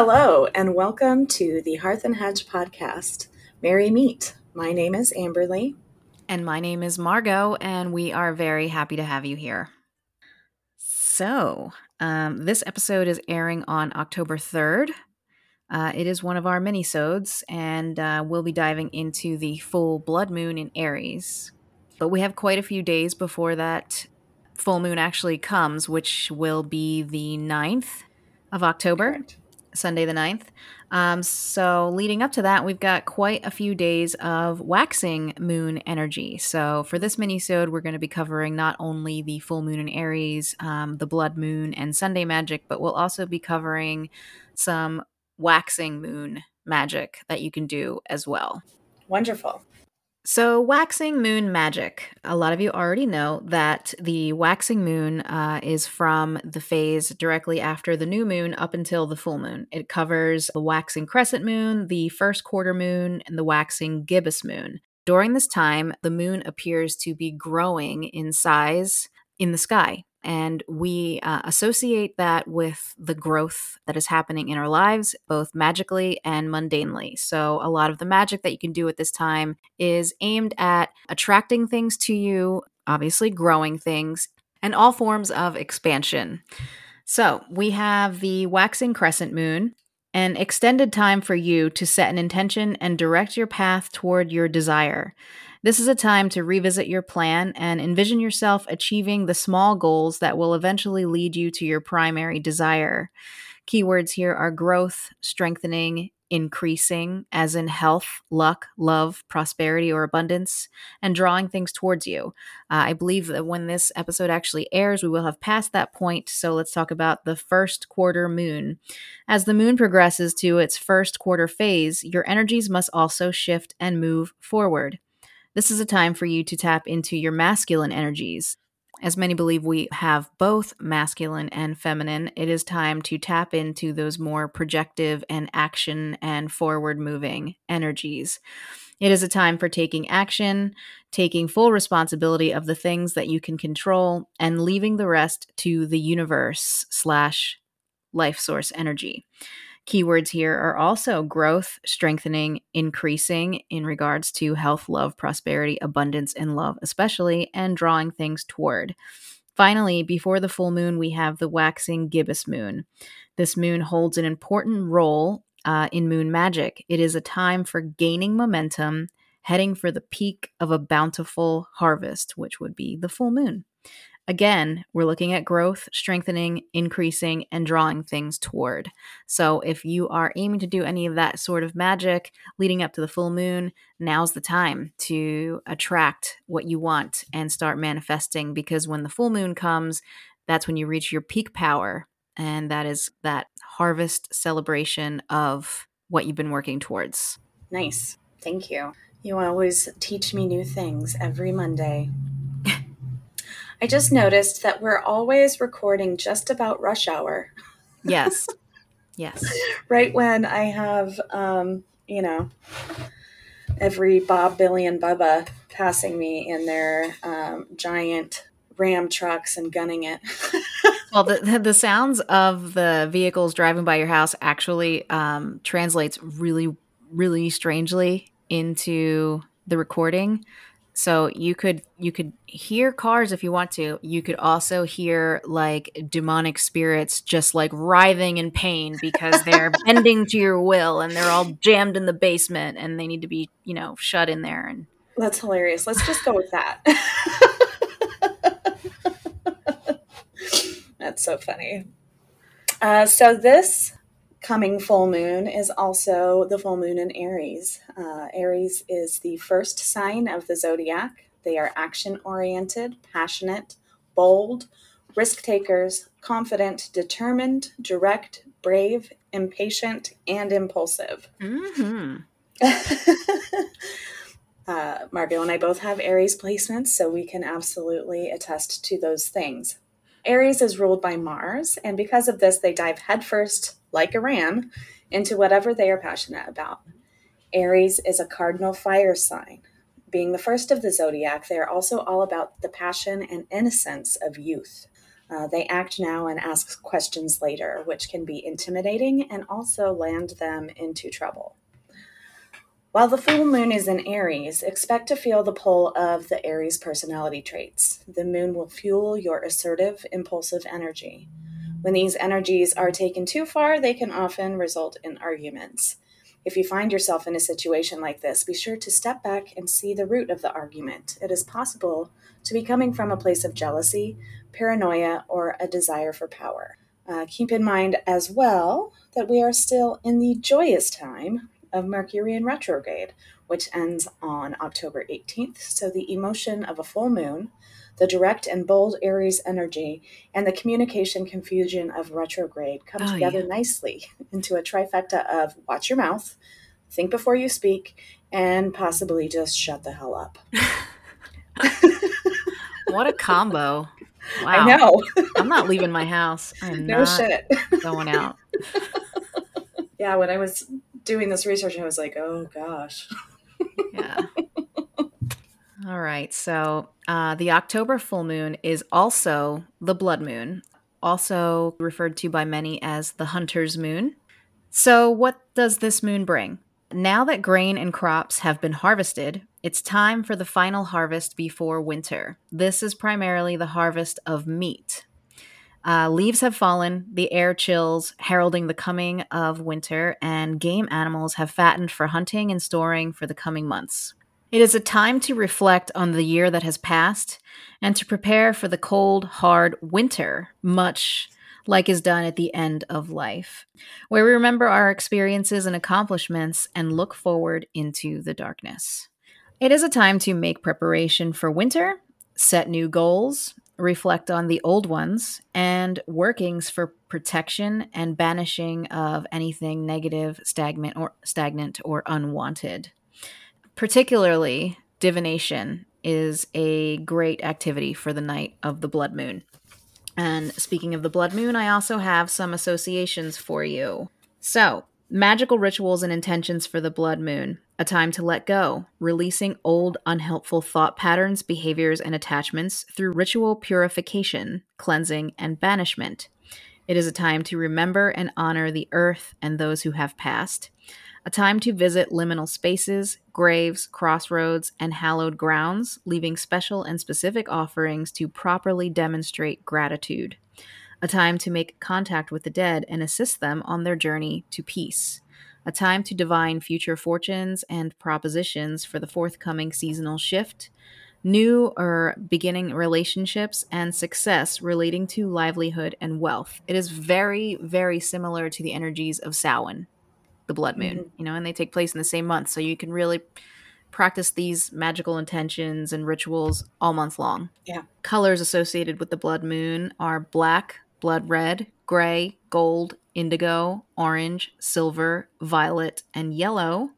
Hello, and welcome to the Hearth and Hedge podcast, Merry Meet. My name is Amberly. And my name is Margot, and we are very happy to have you here. So, um, this episode is airing on October 3rd. Uh, it is one of our mini-sodes, and uh, we'll be diving into the full blood moon in Aries. But we have quite a few days before that full moon actually comes, which will be the 9th of October. Correct. Sunday the 9th. Um, so, leading up to that, we've got quite a few days of waxing moon energy. So, for this mini-sode, we're going to be covering not only the full moon in Aries, um, the blood moon, and Sunday magic, but we'll also be covering some waxing moon magic that you can do as well. Wonderful. So, waxing moon magic. A lot of you already know that the waxing moon uh, is from the phase directly after the new moon up until the full moon. It covers the waxing crescent moon, the first quarter moon, and the waxing gibbous moon. During this time, the moon appears to be growing in size in the sky. And we uh, associate that with the growth that is happening in our lives, both magically and mundanely. So, a lot of the magic that you can do at this time is aimed at attracting things to you, obviously, growing things, and all forms of expansion. So, we have the waxing crescent moon, an extended time for you to set an intention and direct your path toward your desire. This is a time to revisit your plan and envision yourself achieving the small goals that will eventually lead you to your primary desire. Keywords here are growth, strengthening, increasing, as in health, luck, love, prosperity, or abundance, and drawing things towards you. Uh, I believe that when this episode actually airs, we will have passed that point. So let's talk about the first quarter moon. As the moon progresses to its first quarter phase, your energies must also shift and move forward. This is a time for you to tap into your masculine energies. As many believe we have both masculine and feminine, it is time to tap into those more projective and action and forward moving energies. It is a time for taking action, taking full responsibility of the things that you can control, and leaving the rest to the universe slash life source energy. Keywords here are also growth, strengthening, increasing in regards to health, love, prosperity, abundance, and love, especially, and drawing things toward. Finally, before the full moon, we have the waxing gibbous moon. This moon holds an important role uh, in moon magic. It is a time for gaining momentum, heading for the peak of a bountiful harvest, which would be the full moon. Again, we're looking at growth, strengthening, increasing, and drawing things toward. So, if you are aiming to do any of that sort of magic leading up to the full moon, now's the time to attract what you want and start manifesting because when the full moon comes, that's when you reach your peak power. And that is that harvest celebration of what you've been working towards. Nice. Thank you. You always teach me new things every Monday. I just noticed that we're always recording just about rush hour. Yes. Yes. right when I have, um, you know, every Bob, Billy, and Bubba passing me in their um, giant Ram trucks and gunning it. well, the the sounds of the vehicles driving by your house actually um, translates really, really strangely into the recording. So you could you could hear cars if you want to. You could also hear like demonic spirits just like writhing in pain because they're bending to your will and they're all jammed in the basement and they need to be, you know, shut in there and That's hilarious. Let's just go with that. That's so funny. Uh, so this coming full moon is also the full moon in Aries. Uh, Aries is the first sign of the zodiac. They are action oriented, passionate, bold, risk takers, confident, determined, direct, brave, impatient, and impulsive. Mm-hmm. uh, Margot and I both have Aries placements, so we can absolutely attest to those things. Aries is ruled by Mars, and because of this, they dive headfirst like a ram, into whatever they are passionate about. Aries is a cardinal fire sign. Being the first of the zodiac, they are also all about the passion and innocence of youth. Uh, they act now and ask questions later, which can be intimidating and also land them into trouble. While the full moon is in Aries, expect to feel the pull of the Aries personality traits. The moon will fuel your assertive, impulsive energy. When these energies are taken too far, they can often result in arguments. If you find yourself in a situation like this, be sure to step back and see the root of the argument. It is possible to be coming from a place of jealousy, paranoia, or a desire for power. Uh, keep in mind as well that we are still in the joyous time of Mercury in retrograde, which ends on October 18th. So the emotion of a full moon, the direct and bold Aries energy, and the communication confusion of retrograde come oh, together yeah. nicely into a trifecta of watch your mouth, think before you speak, and possibly just shut the hell up. what a combo. Wow. I know. I'm not leaving my house. I'm no shit. going out. yeah, when I was doing this research, I was like, oh gosh. yeah. All right. So uh, the October full moon is also the blood moon, also referred to by many as the hunter's moon. So, what does this moon bring? Now that grain and crops have been harvested, it's time for the final harvest before winter. This is primarily the harvest of meat. Uh, leaves have fallen, the air chills, heralding the coming of winter, and game animals have fattened for hunting and storing for the coming months. It is a time to reflect on the year that has passed and to prepare for the cold, hard winter, much like is done at the end of life, where we remember our experiences and accomplishments and look forward into the darkness. It is a time to make preparation for winter, set new goals, reflect on the old ones, and workings for protection and banishing of anything negative, stagnant, or stagnant or unwanted. Particularly, divination is a great activity for the night of the blood moon. And speaking of the blood moon, I also have some associations for you. So, magical rituals and intentions for the blood moon a time to let go, releasing old, unhelpful thought patterns, behaviors, and attachments through ritual purification, cleansing, and banishment. It is a time to remember and honor the earth and those who have passed. A time to visit liminal spaces, graves, crossroads, and hallowed grounds, leaving special and specific offerings to properly demonstrate gratitude. A time to make contact with the dead and assist them on their journey to peace a time to divine future fortunes and propositions for the forthcoming seasonal shift, new or beginning relationships, and success relating to livelihood and wealth. It is very, very similar to the energies of Samhain, the blood moon, mm-hmm. you know, and they take place in the same month. So you can really practice these magical intentions and rituals all month long. Yeah. Colors associated with the blood moon are black, blood red, gray, gold, indigo, orange, silver, violet, and yellow.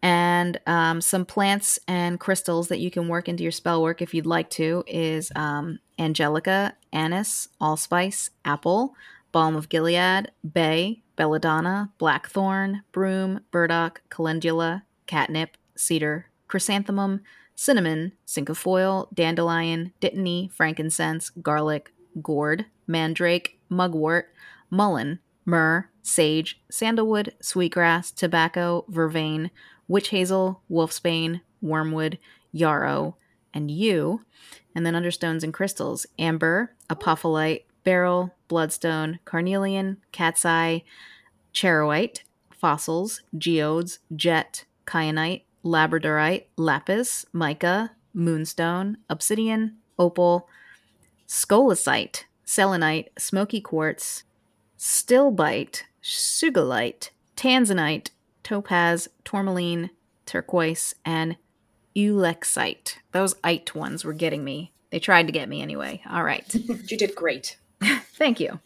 And um, some plants and crystals that you can work into your spell work if you'd like to is um, angelica, anise, allspice, apple, balm of Gilead, bay, belladonna, blackthorn, broom, burdock, calendula, catnip, cedar, chrysanthemum, cinnamon, cinquefoil, dandelion, dittany, frankincense, garlic, gourd, mandrake, mugwort, mullein, myrrh, sage, sandalwood, sweetgrass, tobacco, vervain, witch hazel, wolfsbane, wormwood, yarrow, and yew. And then under stones and crystals, amber, apophyllite, beryl, bloodstone, carnelian, cat's eye, charoite, fossils, geodes, jet, kyanite, labradorite, lapis, mica, moonstone, obsidian, opal, scolecite, selenite, smoky quartz, stilbite, Sugilite, tanzanite, topaz, tourmaline, turquoise, and ulexite. Those ite ones were getting me. They tried to get me anyway. All right. you did great. Thank you.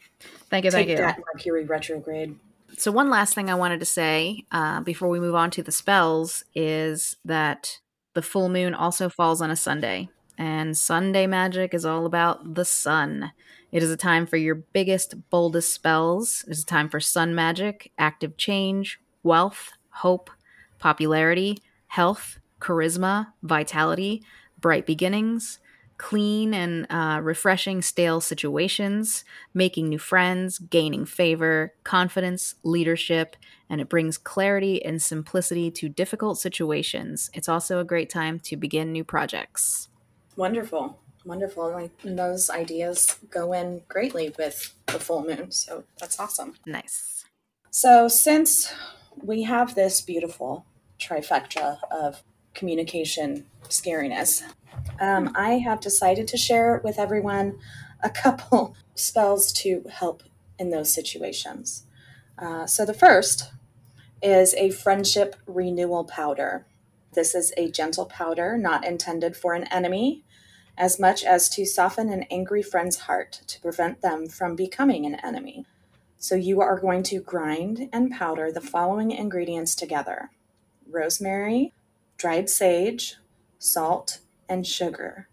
Thank you. Take thank you. That Mercury retrograde. So, one last thing I wanted to say uh, before we move on to the spells is that the full moon also falls on a Sunday, and Sunday magic is all about the sun. It is a time for your biggest, boldest spells. It is a time for sun magic, active change, wealth, hope, popularity, health, charisma, vitality, bright beginnings, clean and uh, refreshing stale situations, making new friends, gaining favor, confidence, leadership, and it brings clarity and simplicity to difficult situations. It's also a great time to begin new projects. Wonderful. Wonderful. And those ideas go in greatly with the full moon. So that's awesome. Nice. So, since we have this beautiful trifecta of communication scariness, um, I have decided to share with everyone a couple spells to help in those situations. Uh, so, the first is a friendship renewal powder. This is a gentle powder not intended for an enemy as much as to soften an angry friend's heart to prevent them from becoming an enemy. So, you are going to grind and powder the following ingredients together rosemary, dried sage, salt, and sugar.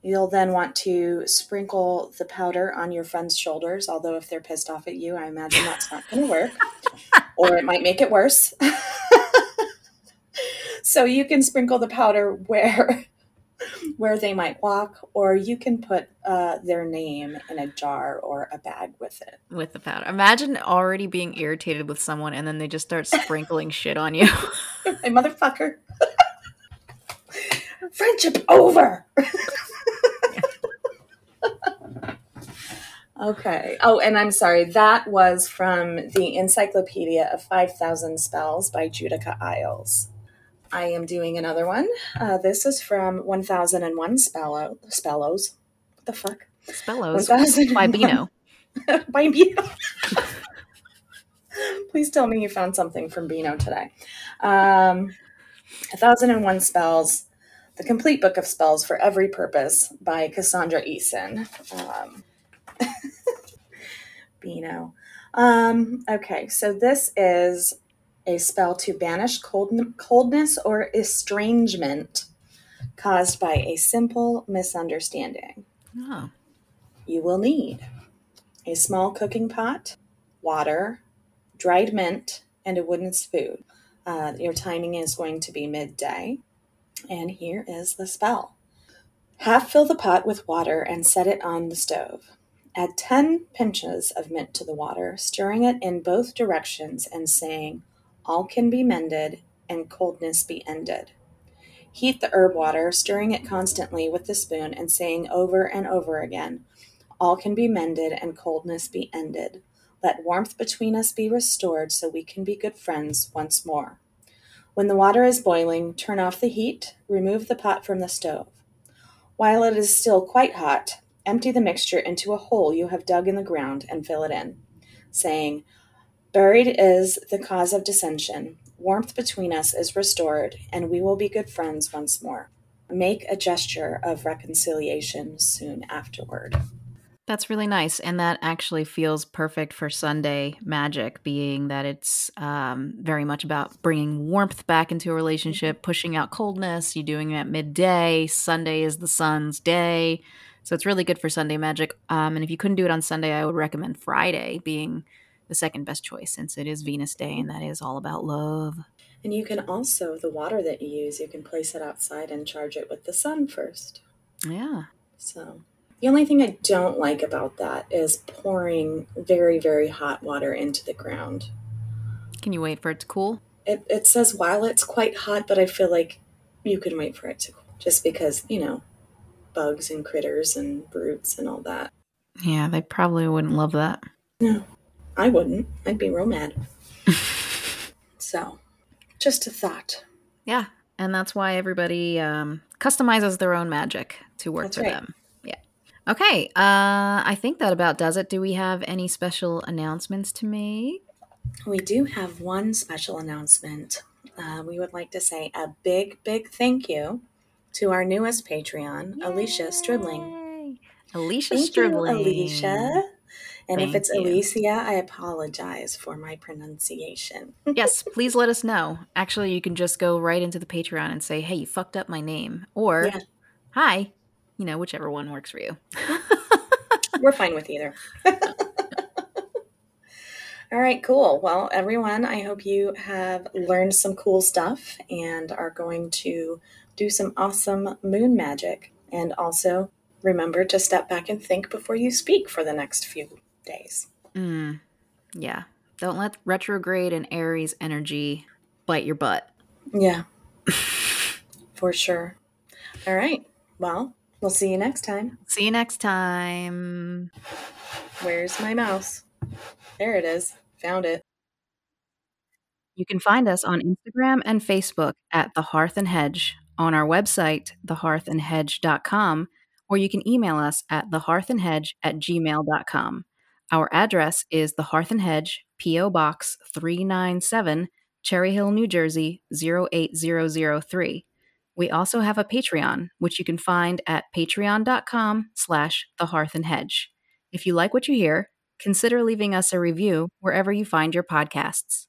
You'll then want to sprinkle the powder on your friend's shoulders, although if they're pissed off at you, I imagine that's not going to work, or it might make it worse. so you can sprinkle the powder where where they might walk, or you can put uh, their name in a jar or a bag with it. With the powder. Imagine already being irritated with someone and then they just start sprinkling shit on you. hey, motherfucker. Friendship over. okay. Oh, and I'm sorry. That was from the Encyclopedia of 5,000 Spells by Judika Illes. I am doing another one. Uh, this is from 1001 Spello- Spellos. What the fuck? Spellos by Beano. by Beano. Please tell me you found something from Beano today. Um, 1001 Spells, the complete book of spells for every purpose by Cassandra Eason. Um, Beano. Um, okay, so this is a spell to banish cold, coldness or estrangement caused by a simple misunderstanding. Oh. You will need a small cooking pot, water, dried mint, and a wooden spoon. Uh, your timing is going to be midday. And here is the spell half fill the pot with water and set it on the stove. Add 10 pinches of mint to the water, stirring it in both directions and saying, all can be mended, and coldness be ended. Heat the herb water, stirring it constantly with the spoon and saying over and over again, All can be mended, and coldness be ended. Let warmth between us be restored so we can be good friends once more. When the water is boiling, turn off the heat, remove the pot from the stove. While it is still quite hot, empty the mixture into a hole you have dug in the ground and fill it in, saying, Buried is the cause of dissension. Warmth between us is restored, and we will be good friends once more. Make a gesture of reconciliation soon afterward. That's really nice. And that actually feels perfect for Sunday magic, being that it's um, very much about bringing warmth back into a relationship, pushing out coldness. You're doing it at midday. Sunday is the sun's day. So it's really good for Sunday magic. Um, and if you couldn't do it on Sunday, I would recommend Friday being the second best choice since it is Venus Day and that is all about love. And you can also, the water that you use, you can place it outside and charge it with the sun first. Yeah. So the only thing I don't like about that is pouring very, very hot water into the ground. Can you wait for it to cool? It, it says while it's quite hot, but I feel like you can wait for it to cool just because, you know, bugs and critters and brutes and all that. Yeah, they probably wouldn't love that. No. I wouldn't. I'd be real mad. so, just a thought. Yeah, and that's why everybody um, customizes their own magic to work that's for right. them. Okay. Uh, I think that about does it. Do we have any special announcements to make? We do have one special announcement. Uh, we would like to say a big, big thank you to our newest Patreon, Yay! Alicia Stribling. Alicia thank Stribling. You, Alicia. And Thank if it's you. Alicia, I apologize for my pronunciation. yes, please let us know. Actually, you can just go right into the Patreon and say, hey, you fucked up my name. Or, yeah. hi, you know, whichever one works for you. We're fine with either. All right, cool. Well, everyone, I hope you have learned some cool stuff and are going to do some awesome moon magic And also remember to step back and think before you speak for the next few days. Mm, yeah. Don't let retrograde and Aries energy bite your butt. Yeah, for sure. All right. Well, we'll see you next time. See you next time. Where's my mouse? There it is. Found it. You can find us on Instagram and Facebook at The Hearth and Hedge, on our website, thehearthandhedge.com, or you can email us at thehearthandhedge at gmail.com. Our address is The Hearth and Hedge, P.O. Box 397, Cherry Hill, New Jersey 08003. We also have a Patreon, which you can find at patreon.com slash the hearth and hedge. If you like what you hear, consider leaving us a review wherever you find your podcasts.